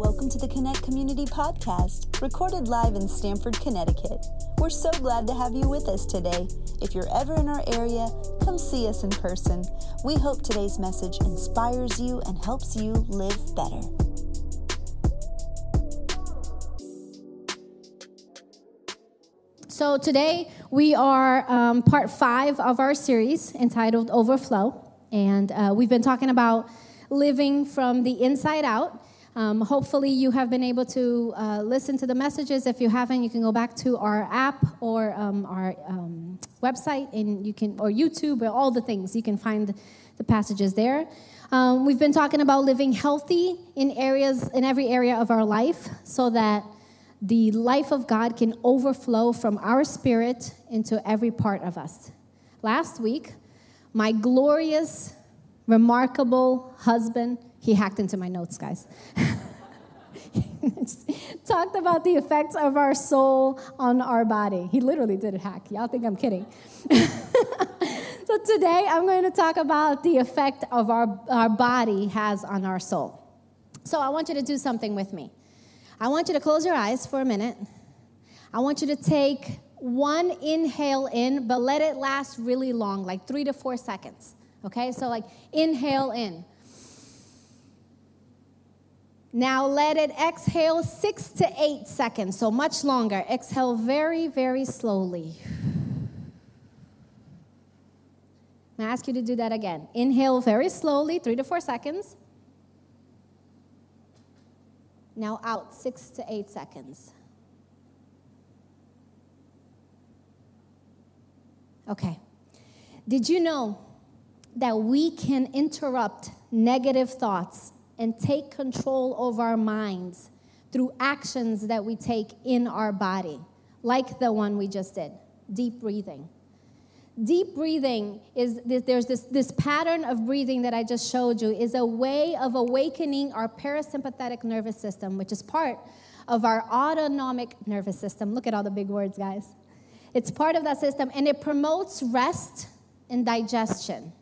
Welcome to the Connect Community Podcast, recorded live in Stamford, Connecticut. We're so glad to have you with us today. If you're ever in our area, come see us in person. We hope today's message inspires you and helps you live better. So today we are um, part five of our series entitled Overflow. And uh, we've been talking about living from the inside out. Um, hopefully, you have been able to uh, listen to the messages. If you haven't, you can go back to our app or um, our um, website, and you can, or YouTube, or all the things. You can find the passages there. Um, we've been talking about living healthy in areas, in every area of our life, so that the life of God can overflow from our spirit into every part of us. Last week, my glorious, remarkable husband, he hacked into my notes, guys. Talked about the effects of our soul on our body. He literally did a hack. Y'all think I'm kidding. so today I'm going to talk about the effect of our, our body has on our soul. So I want you to do something with me. I want you to close your eyes for a minute. I want you to take one inhale in, but let it last really long, like three to four seconds. Okay, so like inhale in. Now let it exhale six to eight seconds, so much longer. Exhale very, very slowly. I ask you to do that again. Inhale very slowly, three to four seconds. Now out six to eight seconds. Okay. Did you know that we can interrupt negative thoughts and take control of our minds through actions that we take in our body, like the one we just did deep breathing? Deep breathing is there's this, this pattern of breathing that I just showed you is a way of awakening our parasympathetic nervous system, which is part of our autonomic nervous system. Look at all the big words, guys. It's part of that system and it promotes rest and digestion.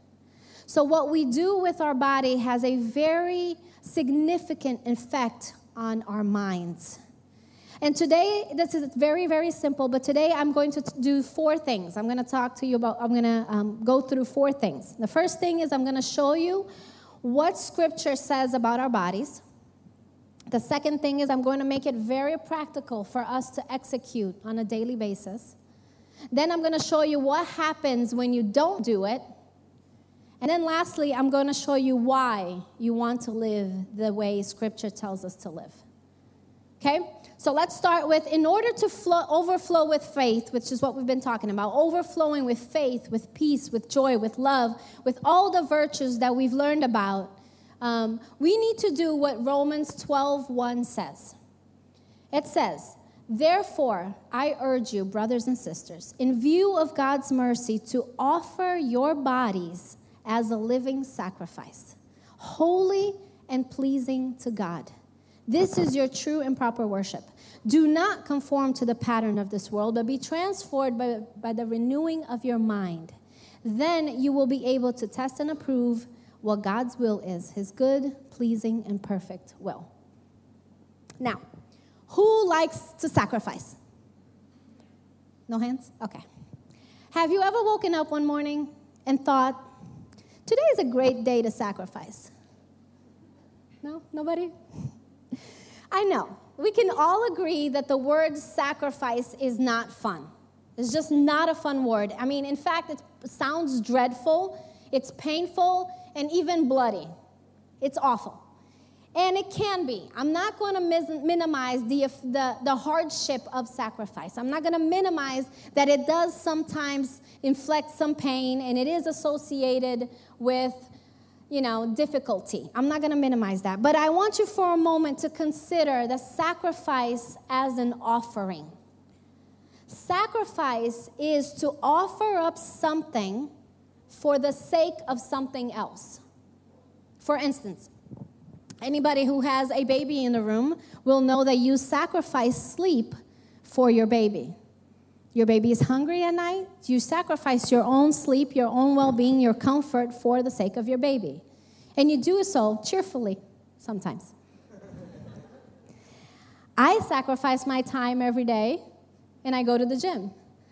So, what we do with our body has a very significant effect on our minds. And today, this is very, very simple, but today I'm going to do four things. I'm going to talk to you about, I'm going to um, go through four things. The first thing is I'm going to show you what scripture says about our bodies. The second thing is I'm going to make it very practical for us to execute on a daily basis. Then I'm going to show you what happens when you don't do it. And then lastly, I'm going to show you why you want to live the way Scripture tells us to live. Okay? So let's start with in order to flow, overflow with faith, which is what we've been talking about, overflowing with faith, with peace, with joy, with love, with all the virtues that we've learned about, um, we need to do what Romans 12 1 says. It says, Therefore, I urge you, brothers and sisters, in view of God's mercy, to offer your bodies as a living sacrifice, holy and pleasing to God. This is your true and proper worship. Do not conform to the pattern of this world, but be transformed by, by the renewing of your mind. Then you will be able to test and approve what God's will is his good, pleasing, and perfect will. Now, who likes to sacrifice? No hands? Okay. Have you ever woken up one morning and thought, today is a great day to sacrifice? No? Nobody? I know. We can all agree that the word sacrifice is not fun. It's just not a fun word. I mean, in fact, it sounds dreadful, it's painful, and even bloody. It's awful. And it can be. I'm not going to mis- minimize the, the, the hardship of sacrifice. I'm not going to minimize that it does sometimes inflict some pain and it is associated with, you know, difficulty. I'm not going to minimize that. But I want you for a moment to consider the sacrifice as an offering. Sacrifice is to offer up something for the sake of something else. For instance, Anybody who has a baby in the room will know that you sacrifice sleep for your baby. Your baby is hungry at night, you sacrifice your own sleep, your own well being, your comfort for the sake of your baby. And you do so cheerfully sometimes. I sacrifice my time every day and I go to the gym.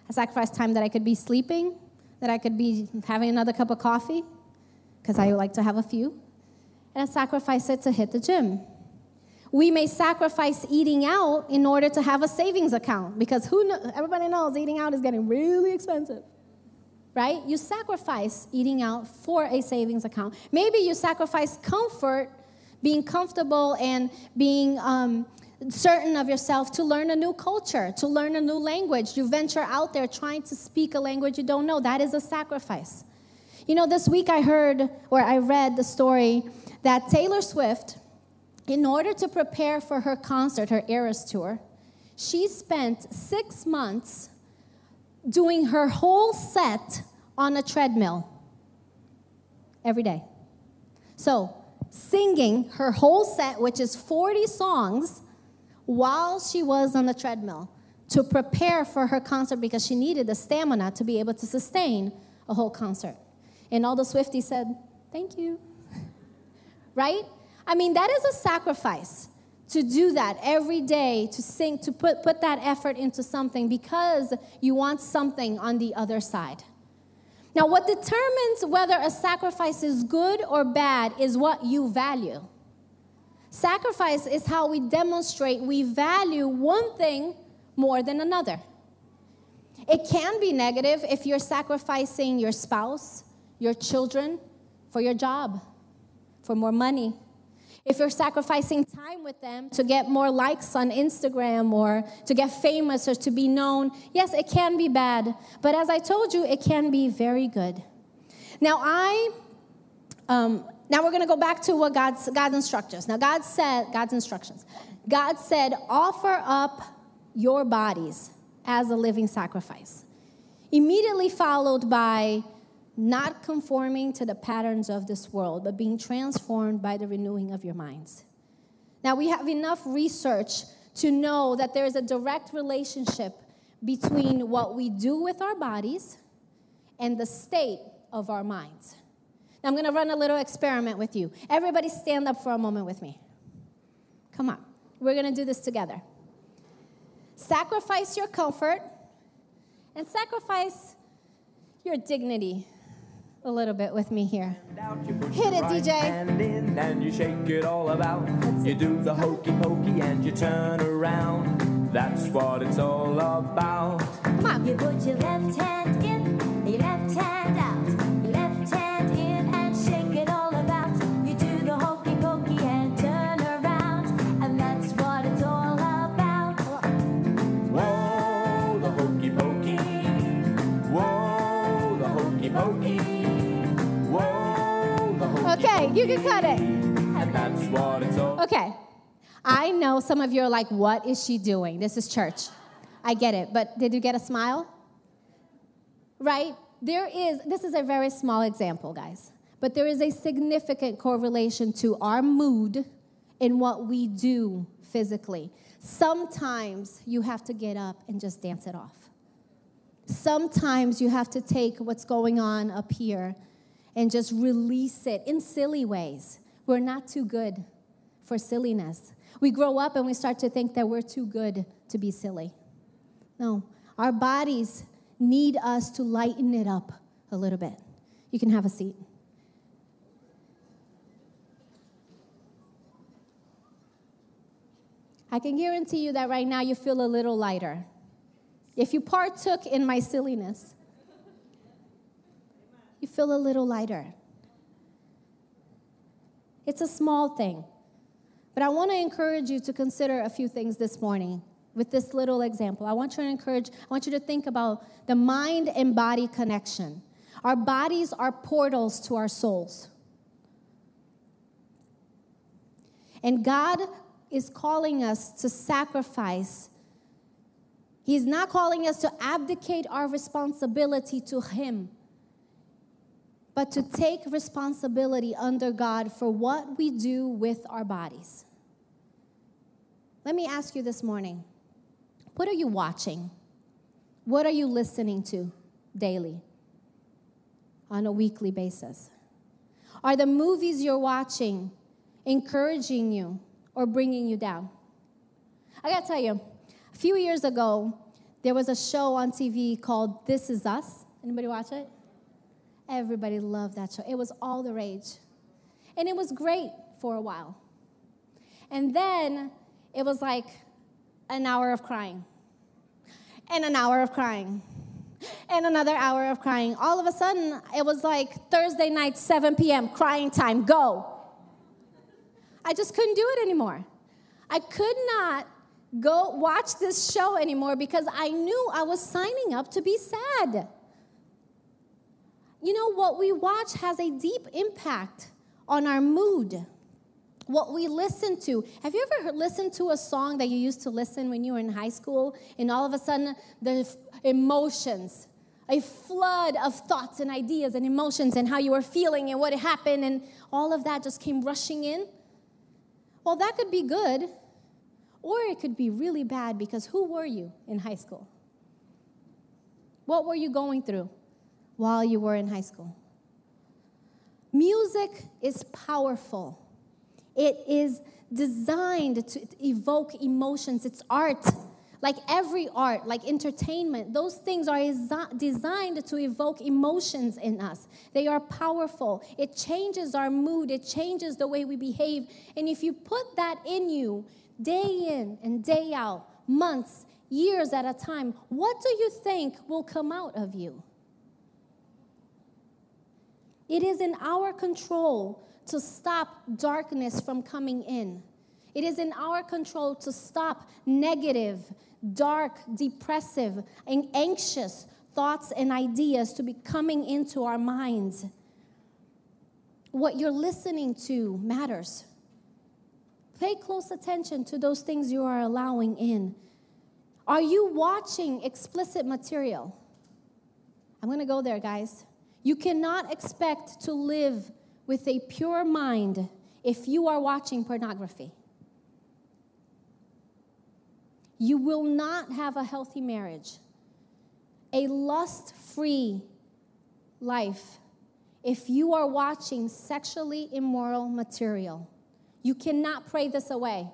I sacrifice time that I could be sleeping, that I could be having another cup of coffee, because I like to have a few, and sacrifice it to hit the gym. We may sacrifice eating out in order to have a savings account because who everybody knows eating out is getting really expensive. Right? You sacrifice eating out for a savings account. Maybe you sacrifice comfort, being comfortable and being um, certain of yourself to learn a new culture, to learn a new language. You venture out there trying to speak a language you don't know. That is a sacrifice. You know, this week I heard or I read the story that Taylor Swift in order to prepare for her concert, her Eras tour, she spent six months doing her whole set on a treadmill every day. So, singing her whole set, which is 40 songs, while she was on the treadmill to prepare for her concert because she needed the stamina to be able to sustain a whole concert. And all the Swifties said, Thank you. Right? I mean, that is a sacrifice to do that every day, to sing, to put, put that effort into something because you want something on the other side. Now, what determines whether a sacrifice is good or bad is what you value. Sacrifice is how we demonstrate we value one thing more than another. It can be negative if you're sacrificing your spouse, your children, for your job, for more money, if you're sacrificing time with them to get more likes on Instagram or to get famous or to be known, yes, it can be bad. But as I told you, it can be very good. Now, I. Um, now we're going to go back to what God's, God's instructions. Now, God said, God's instructions. God said, offer up your bodies as a living sacrifice. Immediately followed by not conforming to the patterns of this world, but being transformed by the renewing of your minds. Now, we have enough research to know that there is a direct relationship between what we do with our bodies and the state of our minds. Now, I'm going to run a little experiment with you. Everybody, stand up for a moment with me. Come on. We're going to do this together. Sacrifice your comfort and sacrifice your dignity a little bit with me here. Hit it, DJ. and you shake it all about. You do the hokey pokey and you turn around. That's what it's all about. Come on. You put your left hand cut it. And that's what it's all. Okay. I know some of you are like, what is she doing? This is church. I get it, but did you get a smile? Right? There is, this is a very small example, guys, but there is a significant correlation to our mood in what we do physically. Sometimes you have to get up and just dance it off. Sometimes you have to take what's going on up here and just release it in silly ways. We're not too good for silliness. We grow up and we start to think that we're too good to be silly. No, our bodies need us to lighten it up a little bit. You can have a seat. I can guarantee you that right now you feel a little lighter. If you partook in my silliness, feel a little lighter. It's a small thing. But I want to encourage you to consider a few things this morning with this little example. I want you to encourage, I want you to think about the mind and body connection. Our bodies are portals to our souls. And God is calling us to sacrifice. He's not calling us to abdicate our responsibility to Him but to take responsibility under God for what we do with our bodies. Let me ask you this morning what are you watching? What are you listening to daily, on a weekly basis? Are the movies you're watching encouraging you or bringing you down? I gotta tell you, a few years ago, there was a show on TV called This Is Us. Anybody watch it? Everybody loved that show. It was all the rage. And it was great for a while. And then it was like an hour of crying, and an hour of crying, and another hour of crying. All of a sudden, it was like Thursday night, 7 p.m., crying time, go. I just couldn't do it anymore. I could not go watch this show anymore because I knew I was signing up to be sad. You know, what we watch has a deep impact on our mood. What we listen to. Have you ever listened to a song that you used to listen when you were in high school, and all of a sudden the emotions, a flood of thoughts and ideas and emotions, and how you were feeling and what happened, and all of that just came rushing in? Well, that could be good, or it could be really bad because who were you in high school? What were you going through while you were in high school? Music is powerful. It is designed to evoke emotions. It's art. Like every art, like entertainment, those things are designed to evoke emotions in us. They are powerful. It changes our mood, it changes the way we behave. And if you put that in you day in and day out, months, years at a time, what do you think will come out of you? It is in our control to stop darkness from coming in. It is in our control to stop negative, dark, depressive, and anxious thoughts and ideas to be coming into our minds. What you're listening to matters. Pay close attention to those things you are allowing in. Are you watching explicit material? I'm going to go there, guys. You cannot expect to live with a pure mind if you are watching pornography. You will not have a healthy marriage, a lust free life, if you are watching sexually immoral material. You cannot pray this away.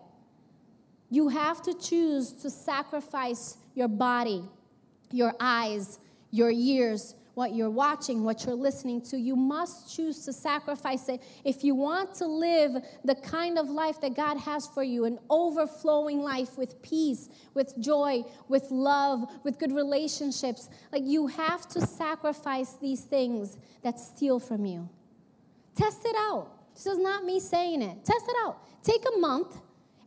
You have to choose to sacrifice your body, your eyes, your ears, what you're watching, what you're listening to. You must choose to sacrifice it if you want to live the kind of life that God has for you an overflowing life with peace, with joy, with love, with good relationships. Like you have to sacrifice these things that steal from you. Test it out. This is not me saying it. Test it out. Take a month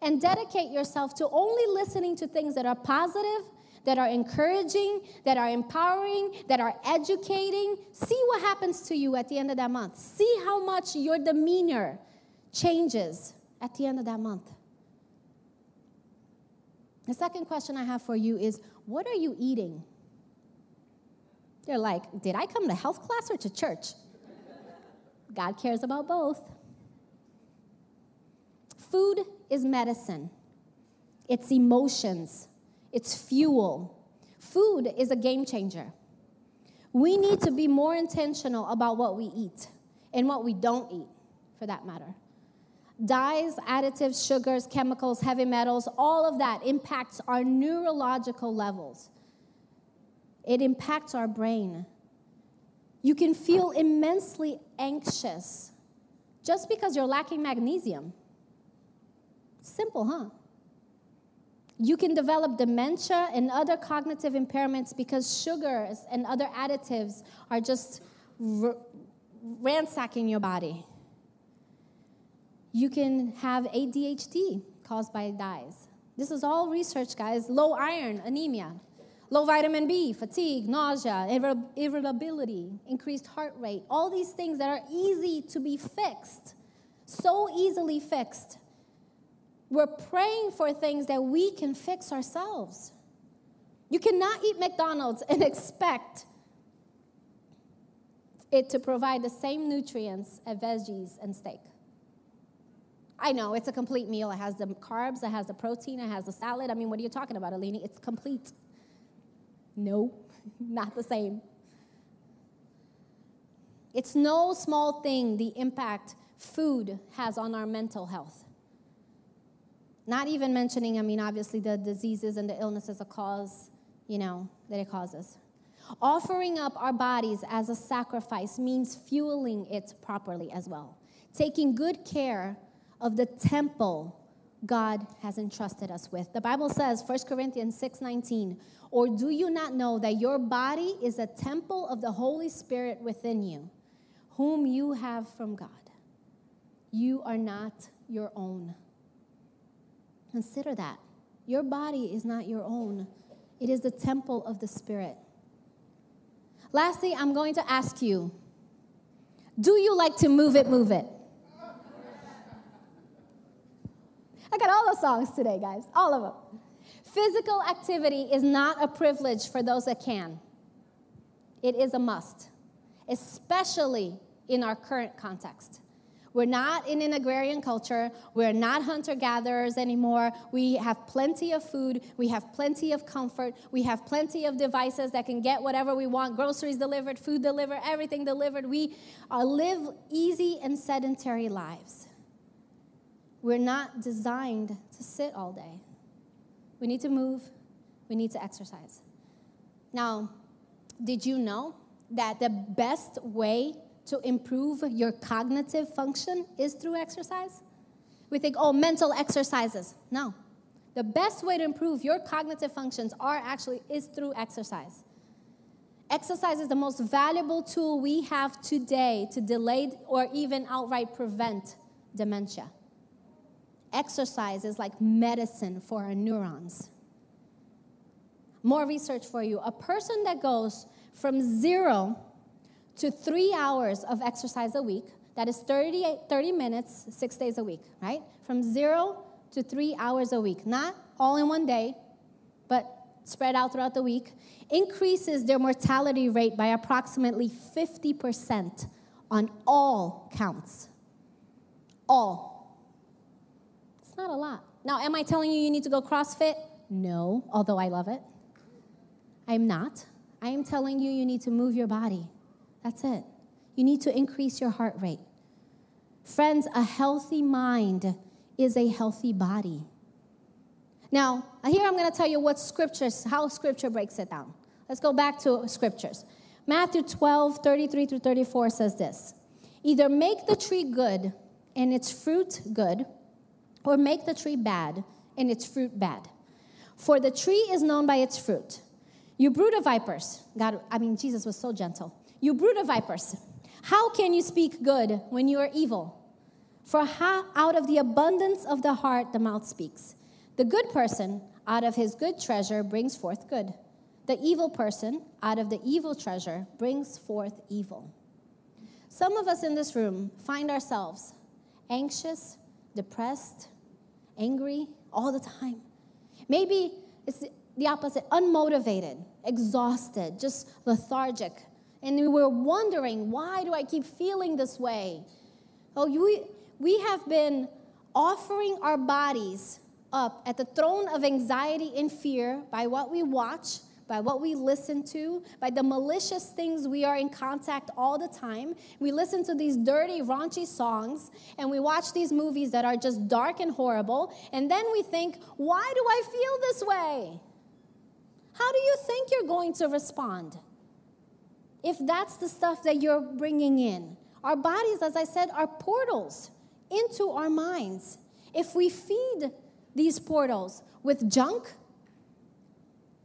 and dedicate yourself to only listening to things that are positive that are encouraging, that are empowering, that are educating. See what happens to you at the end of that month. See how much your demeanor changes at the end of that month. The second question I have for you is what are you eating? They're like, did I come to health class or to church? God cares about both. Food is medicine, it's emotions, it's fuel. Food is a game changer. We need to be more intentional about what we eat and what we don't eat, for that matter. Dyes, additives, sugars, chemicals, heavy metals, all of that impacts our neurological levels. It impacts our brain. You can feel immensely anxious just because you're lacking magnesium. Simple, huh? You can develop dementia and other cognitive impairments because sugars and other additives are just r- ransacking your body. You can have ADHD caused by dyes. This is all research, guys. Low iron, anemia, low vitamin B, fatigue, nausea, irritability, increased heart rate. All these things that are easy to be fixed, so easily fixed we're praying for things that we can fix ourselves. You cannot eat McDonald's and expect it to provide the same nutrients as veggies and steak. I know it's a complete meal. It has the carbs, it has the protein, it has the salad. I mean, what are you talking about, Alini? It's complete. No, not the same. It's no small thing the impact food has on our mental health. Not even mentioning, I mean, obviously the diseases and the illnesses that cause, you know, that it causes. Offering up our bodies as a sacrifice means fueling it properly as well. Taking good care of the temple God has entrusted us with. The Bible says, 1 Corinthians 6:19, "Or do you not know that your body is a temple of the Holy Spirit within you, whom you have from God? You are not your own." Consider that. Your body is not your own. It is the temple of the Spirit. Lastly, I'm going to ask you, do you like to move it, move it? I got all the songs today, guys, all of them. Physical activity is not a privilege for those that can, it is a must, especially in our current context. We're not in an agrarian culture. We're not hunter gatherers anymore. We have plenty of food. We have plenty of comfort. We have plenty of devices that can get whatever we want groceries delivered, food delivered, everything delivered. We live easy and sedentary lives. We're not designed to sit all day. We need to move, we need to exercise. Now, did you know that the best way to improve your cognitive function is through exercise? We think, oh, mental exercises. No. The best way to improve your cognitive functions are actually is through exercise. Exercise is the most valuable tool we have today to delay or even outright prevent dementia. Exercise is like medicine for our neurons. More research for you. A person that goes from zero to three hours of exercise a week, that is 30, 30 minutes, six days a week, right? From zero to three hours a week, not all in one day, but spread out throughout the week, increases their mortality rate by approximately 50% on all counts. All. It's not a lot. Now, am I telling you you need to go CrossFit? No, although I love it. I'm not. I am telling you you need to move your body. That's it. You need to increase your heart rate. Friends, a healthy mind is a healthy body. Now, here I'm going to tell you what scriptures, how scripture breaks it down. Let's go back to scriptures. Matthew 12, 33 through 34 says this Either make the tree good and its fruit good, or make the tree bad and its fruit bad. For the tree is known by its fruit. You brood of vipers. God, I mean, Jesus was so gentle. You brood of vipers. How can you speak good when you are evil? For how, out of the abundance of the heart the mouth speaks. The good person out of his good treasure brings forth good. The evil person out of the evil treasure brings forth evil. Some of us in this room find ourselves anxious, depressed, angry all the time. Maybe it's the opposite unmotivated, exhausted, just lethargic. And we were wondering, why do I keep feeling this way? Oh, we, we have been offering our bodies up at the throne of anxiety and fear by what we watch, by what we listen to, by the malicious things we are in contact all the time. We listen to these dirty, raunchy songs, and we watch these movies that are just dark and horrible, and then we think, why do I feel this way? How do you think you're going to respond? If that's the stuff that you're bringing in, our bodies, as I said, are portals into our minds. If we feed these portals with junk,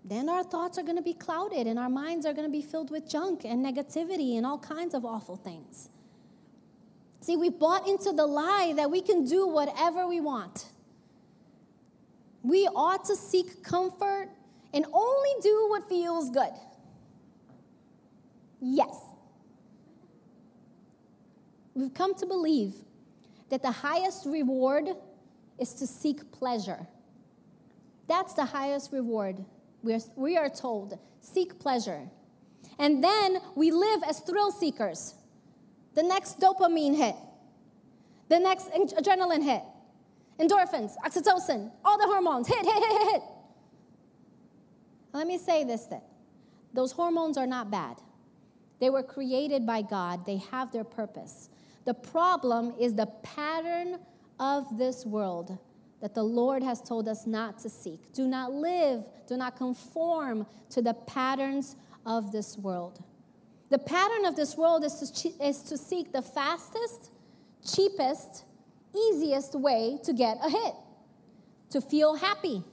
then our thoughts are going to be clouded and our minds are going to be filled with junk and negativity and all kinds of awful things. See, we bought into the lie that we can do whatever we want. We ought to seek comfort and only do what feels good. Yes. We've come to believe that the highest reward is to seek pleasure. That's the highest reward we are, we are told seek pleasure. And then we live as thrill seekers. The next dopamine hit, the next adrenaline hit, endorphins, oxytocin, all the hormones hit, hit, hit, hit, hit. Let me say this then those hormones are not bad. They were created by God, they have their purpose. The problem is the pattern of this world that the Lord has told us not to seek. Do not live, do not conform to the patterns of this world. The pattern of this world is to, is to seek the fastest, cheapest, easiest way to get a hit, to feel happy.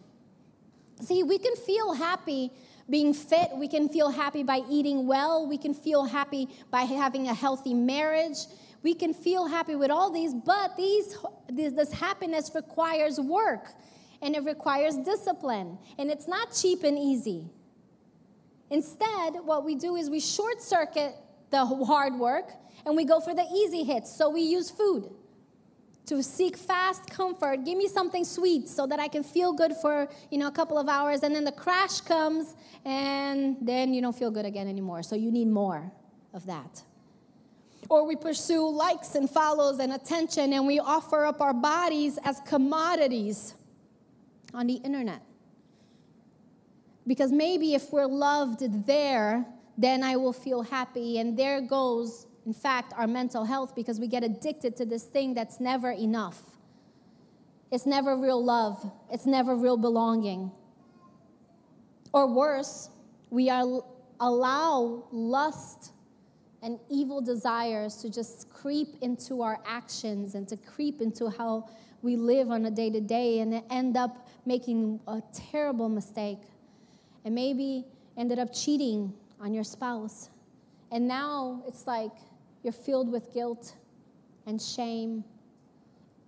See, we can feel happy being fit, we can feel happy by eating well, we can feel happy by having a healthy marriage. We can feel happy with all these, but these, this, this happiness requires work and it requires discipline, and it's not cheap and easy. Instead, what we do is we short circuit the hard work and we go for the easy hits. So we use food to seek fast comfort. Give me something sweet so that I can feel good for, you know, a couple of hours and then the crash comes and then you don't feel good again anymore. So you need more of that. Or we pursue likes and follows and attention and we offer up our bodies as commodities on the internet. Because maybe if we're loved there, then I will feel happy. And there goes, in fact, our mental health because we get addicted to this thing that's never enough. It's never real love, it's never real belonging. Or worse, we are, allow lust and evil desires to just creep into our actions and to creep into how we live on a day to day and end up making a terrible mistake and maybe ended up cheating on your spouse. And now it's like you're filled with guilt and shame,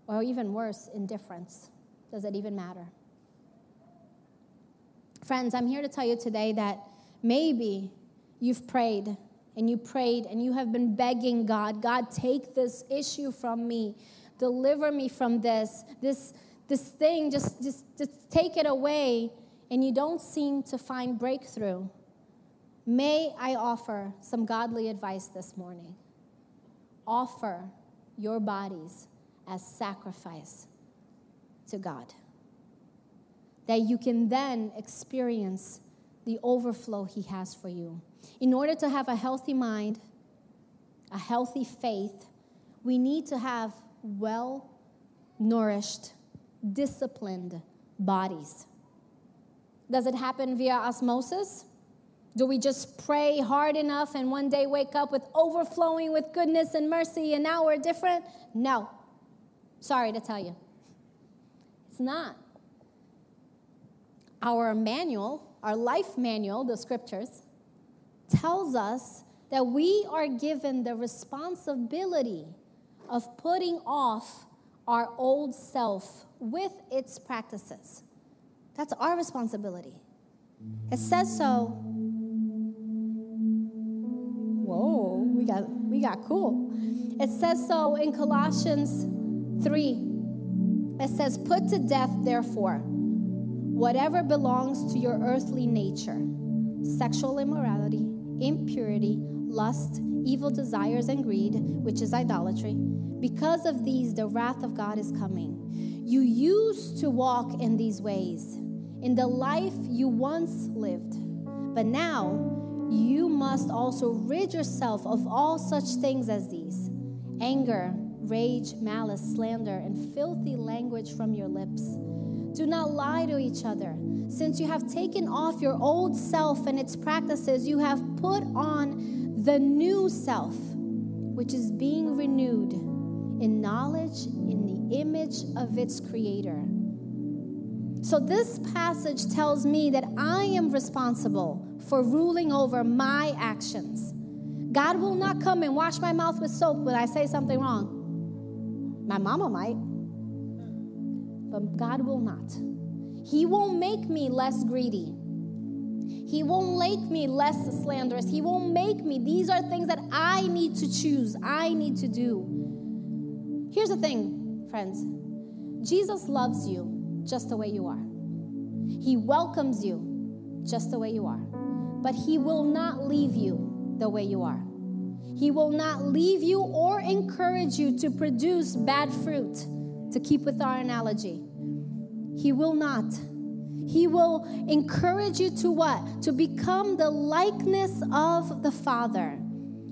or even worse, indifference. Does it even matter? Friends, I'm here to tell you today that maybe you've prayed and you prayed and you have been begging God, God, take this issue from me, deliver me from this, this, this thing, just, just, just take it away and you don't seem to find breakthrough, may I offer some godly advice this morning? Offer your bodies as sacrifice to God. That you can then experience the overflow He has for you. In order to have a healthy mind, a healthy faith, we need to have well nourished, disciplined bodies. Does it happen via osmosis? Do we just pray hard enough and one day wake up with overflowing with goodness and mercy and now we're different? No. Sorry to tell you. It's not. Our manual, our life manual, the scriptures, tells us that we are given the responsibility of putting off our old self with its practices. That's our responsibility. It says so. We got we got cool. It says so in Colossians 3. It says, Put to death, therefore, whatever belongs to your earthly nature sexual immorality, impurity, lust, evil desires, and greed, which is idolatry. Because of these, the wrath of God is coming. You used to walk in these ways in the life you once lived. But now you must also rid yourself of all such things as these anger, rage, malice, slander, and filthy language from your lips. Do not lie to each other. Since you have taken off your old self and its practices, you have put on the new self, which is being renewed in knowledge in the image of its creator. So, this passage tells me that I am responsible for ruling over my actions. God will not come and wash my mouth with soap when I say something wrong. My mama might, but God will not. He won't make me less greedy. He won't make me less slanderous. He won't make me. These are things that I need to choose, I need to do. Here's the thing, friends Jesus loves you just the way you are. He welcomes you just the way you are. But He will not leave you the way you are. He will not leave you or encourage you to produce bad fruit, to keep with our analogy. He will not. He will encourage you to what? To become the likeness of the Father.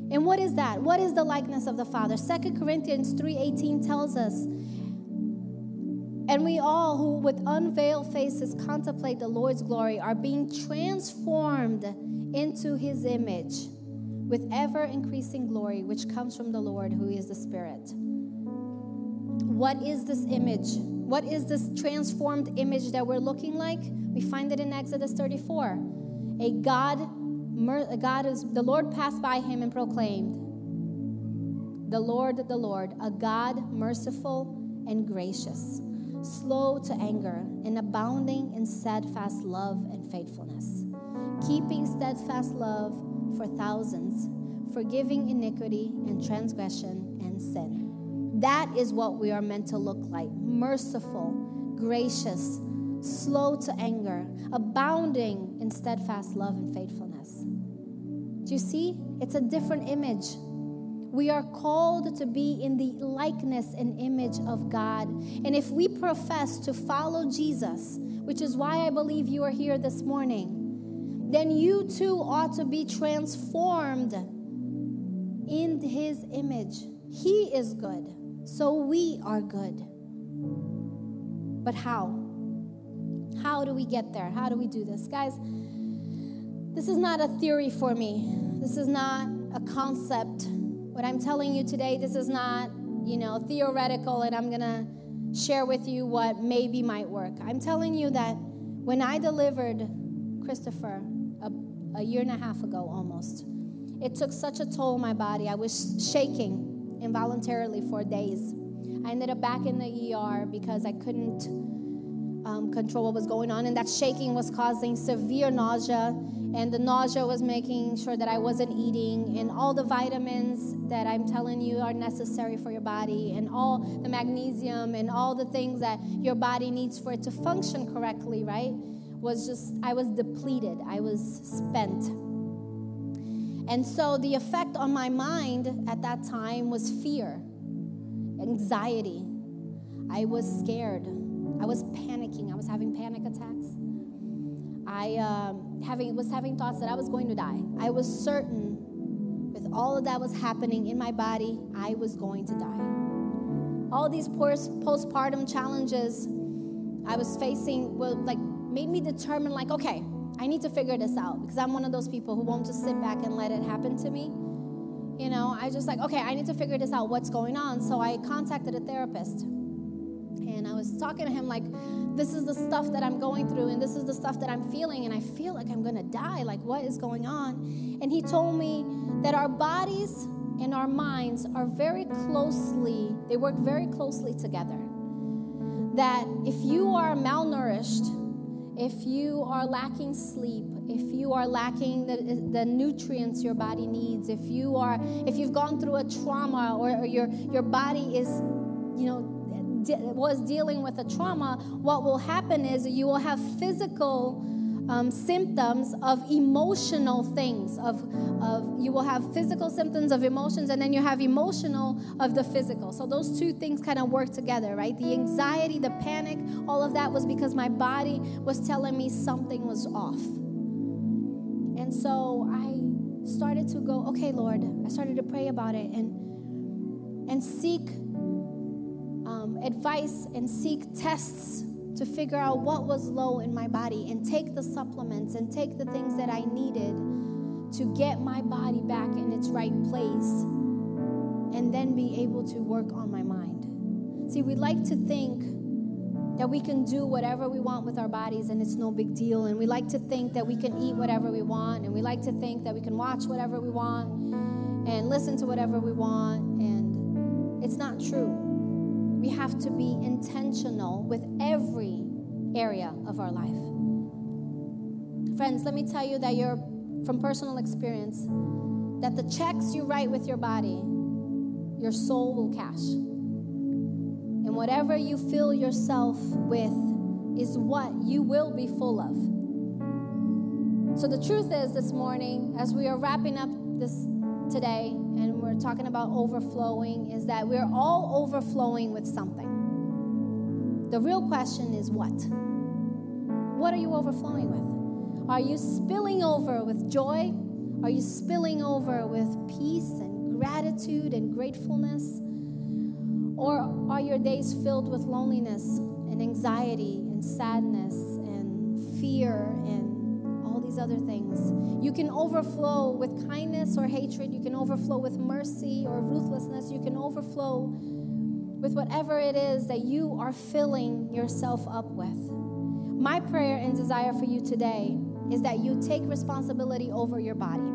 And what is that? What is the likeness of the Father? Second Corinthians 3:18 tells us And we all who with unveiled faces contemplate the Lord's glory are being transformed into his image with ever increasing glory, which comes from the Lord, who is the Spirit. What is this image? What is this transformed image that we're looking like? We find it in Exodus 34. A God, a God is the Lord passed by him and proclaimed, The Lord, the Lord, a God merciful and gracious, slow to anger, and abounding in steadfast love and faithfulness, keeping steadfast love for thousands, forgiving iniquity and transgression and sin. That is what we are meant to look like merciful, gracious, slow to anger, abounding in steadfast love and faithfulness. Do you see? It's a different image. We are called to be in the likeness and image of God. And if we profess to follow Jesus, which is why I believe you are here this morning, then you too ought to be transformed in his image. He is good, so we are good. But how? How do we get there? How do we do this? Guys, this is not a theory for me. This is not a concept. What I'm telling you today, this is not, you know, theoretical and I'm going to share with you what maybe might work. I'm telling you that when I delivered Christopher, a year and a half ago almost. It took such a toll on my body. I was shaking involuntarily for days. I ended up back in the ER because I couldn't um, control what was going on, and that shaking was causing severe nausea. And the nausea was making sure that I wasn't eating, and all the vitamins that I'm telling you are necessary for your body, and all the magnesium, and all the things that your body needs for it to function correctly, right? was just, I was depleted, I was spent. And so the effect on my mind at that time was fear, anxiety. I was scared. I was panicking. I was having panic attacks. I um, having, was having thoughts that I was going to die. I was certain, with all of that was happening in my body, I was going to die. All these postpartum challenges I was facing were like made me determine, like, okay, I need to figure this out because I'm one of those people who won't just sit back and let it happen to me. You know, I just like, okay, I need to figure this out, what's going on. So I contacted a therapist. And I was talking to him like, this is the stuff that I'm going through, and this is the stuff that I'm feeling, and I feel like I'm gonna die. Like, what is going on? And he told me that our bodies and our minds are very closely, they work very closely together. That if you are malnourished, if you are lacking sleep, if you are lacking the, the nutrients your body needs, if you are if you've gone through a trauma or, or your your body is, you know, was dealing with a trauma, what will happen is you will have physical um, symptoms of emotional things of, of you will have physical symptoms of emotions and then you have emotional of the physical. So those two things kind of work together right? The anxiety the panic all of that was because my body was telling me something was off. And so i started to go okay lord i started to pray about it and and seek advice and seek tests to figure out what was low in my body and take the supplements and take the things that I needed to get my body back in its right place and then be able to work on my mind. See, we like to think that we can do whatever we want with our bodies and it's no big deal. And we like to think that we can eat whatever we want. And we like to think that we can watch whatever we want and listen to whatever we want. And it's not true we have to be intentional with every area of our life. Friends, let me tell you that you're from personal experience that the checks you write with your body, your soul will cash. And whatever you fill yourself with is what you will be full of. So the truth is this morning, as we are wrapping up this today, we're talking about overflowing, is that we're all overflowing with something. The real question is what? What are you overflowing with? Are you spilling over with joy? Are you spilling over with peace and gratitude and gratefulness? Or are your days filled with loneliness, and anxiety and sadness and fear and these other things. You can overflow with kindness or hatred. You can overflow with mercy or ruthlessness. You can overflow with whatever it is that you are filling yourself up with. My prayer and desire for you today is that you take responsibility over your body,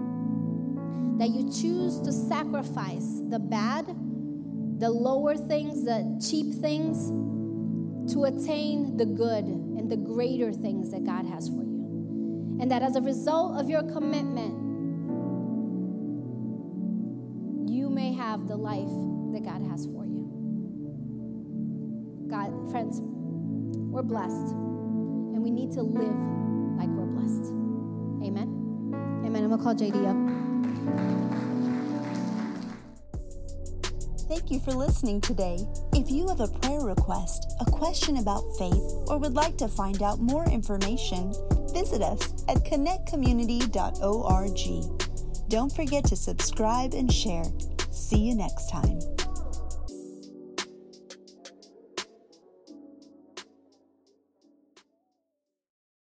that you choose to sacrifice the bad, the lower things, the cheap things, to attain the good and the greater things that God has for you. And that as a result of your commitment, you may have the life that God has for you. God, friends, we're blessed and we need to live like we're blessed. Amen. Amen. I'm gonna call JD up. Thank you for listening today. If you have a prayer request, a question about faith, or would like to find out more information, visit us at connectcommunity.org. Don't forget to subscribe and share. See you next time.